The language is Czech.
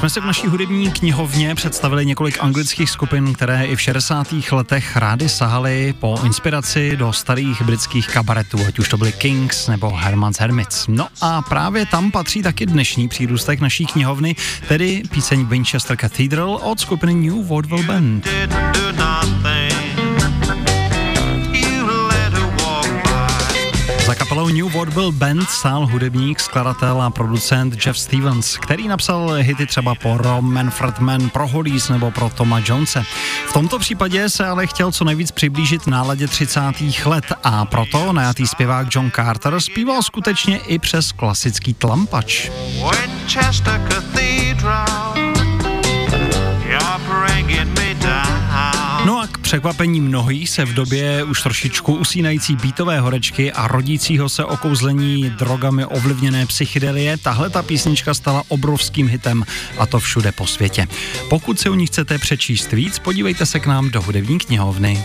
Jsme si v naší hudební knihovně představili několik anglických skupin, které i v 60. letech rády sahaly po inspiraci do starých britských kabaretů, ať už to byly Kings nebo Herman's Hermits. No a právě tam patří taky dnešní přírůstek naší knihovny, tedy píseň Winchester Cathedral od skupiny New Vaudeville Band. Za kapelou New Vaudeville Band stál hudebník, skladatel a producent Jeff Stevens, který napsal hity třeba pro Manfred Mann, pro Hollies nebo pro Toma Jonese. V tomto případě se ale chtěl co nejvíc přiblížit náladě 30. let a proto najatý zpěvák John Carter zpíval skutečně i přes klasický tlampač. Winchester Cathedral, A k překvapení mnohých se v době už trošičku usínající bítové horečky a rodícího se okouzlení drogami ovlivněné psychedelie, tahle ta písnička stala obrovským hitem a to všude po světě. Pokud si o ní chcete přečíst víc, podívejte se k nám do hudební knihovny.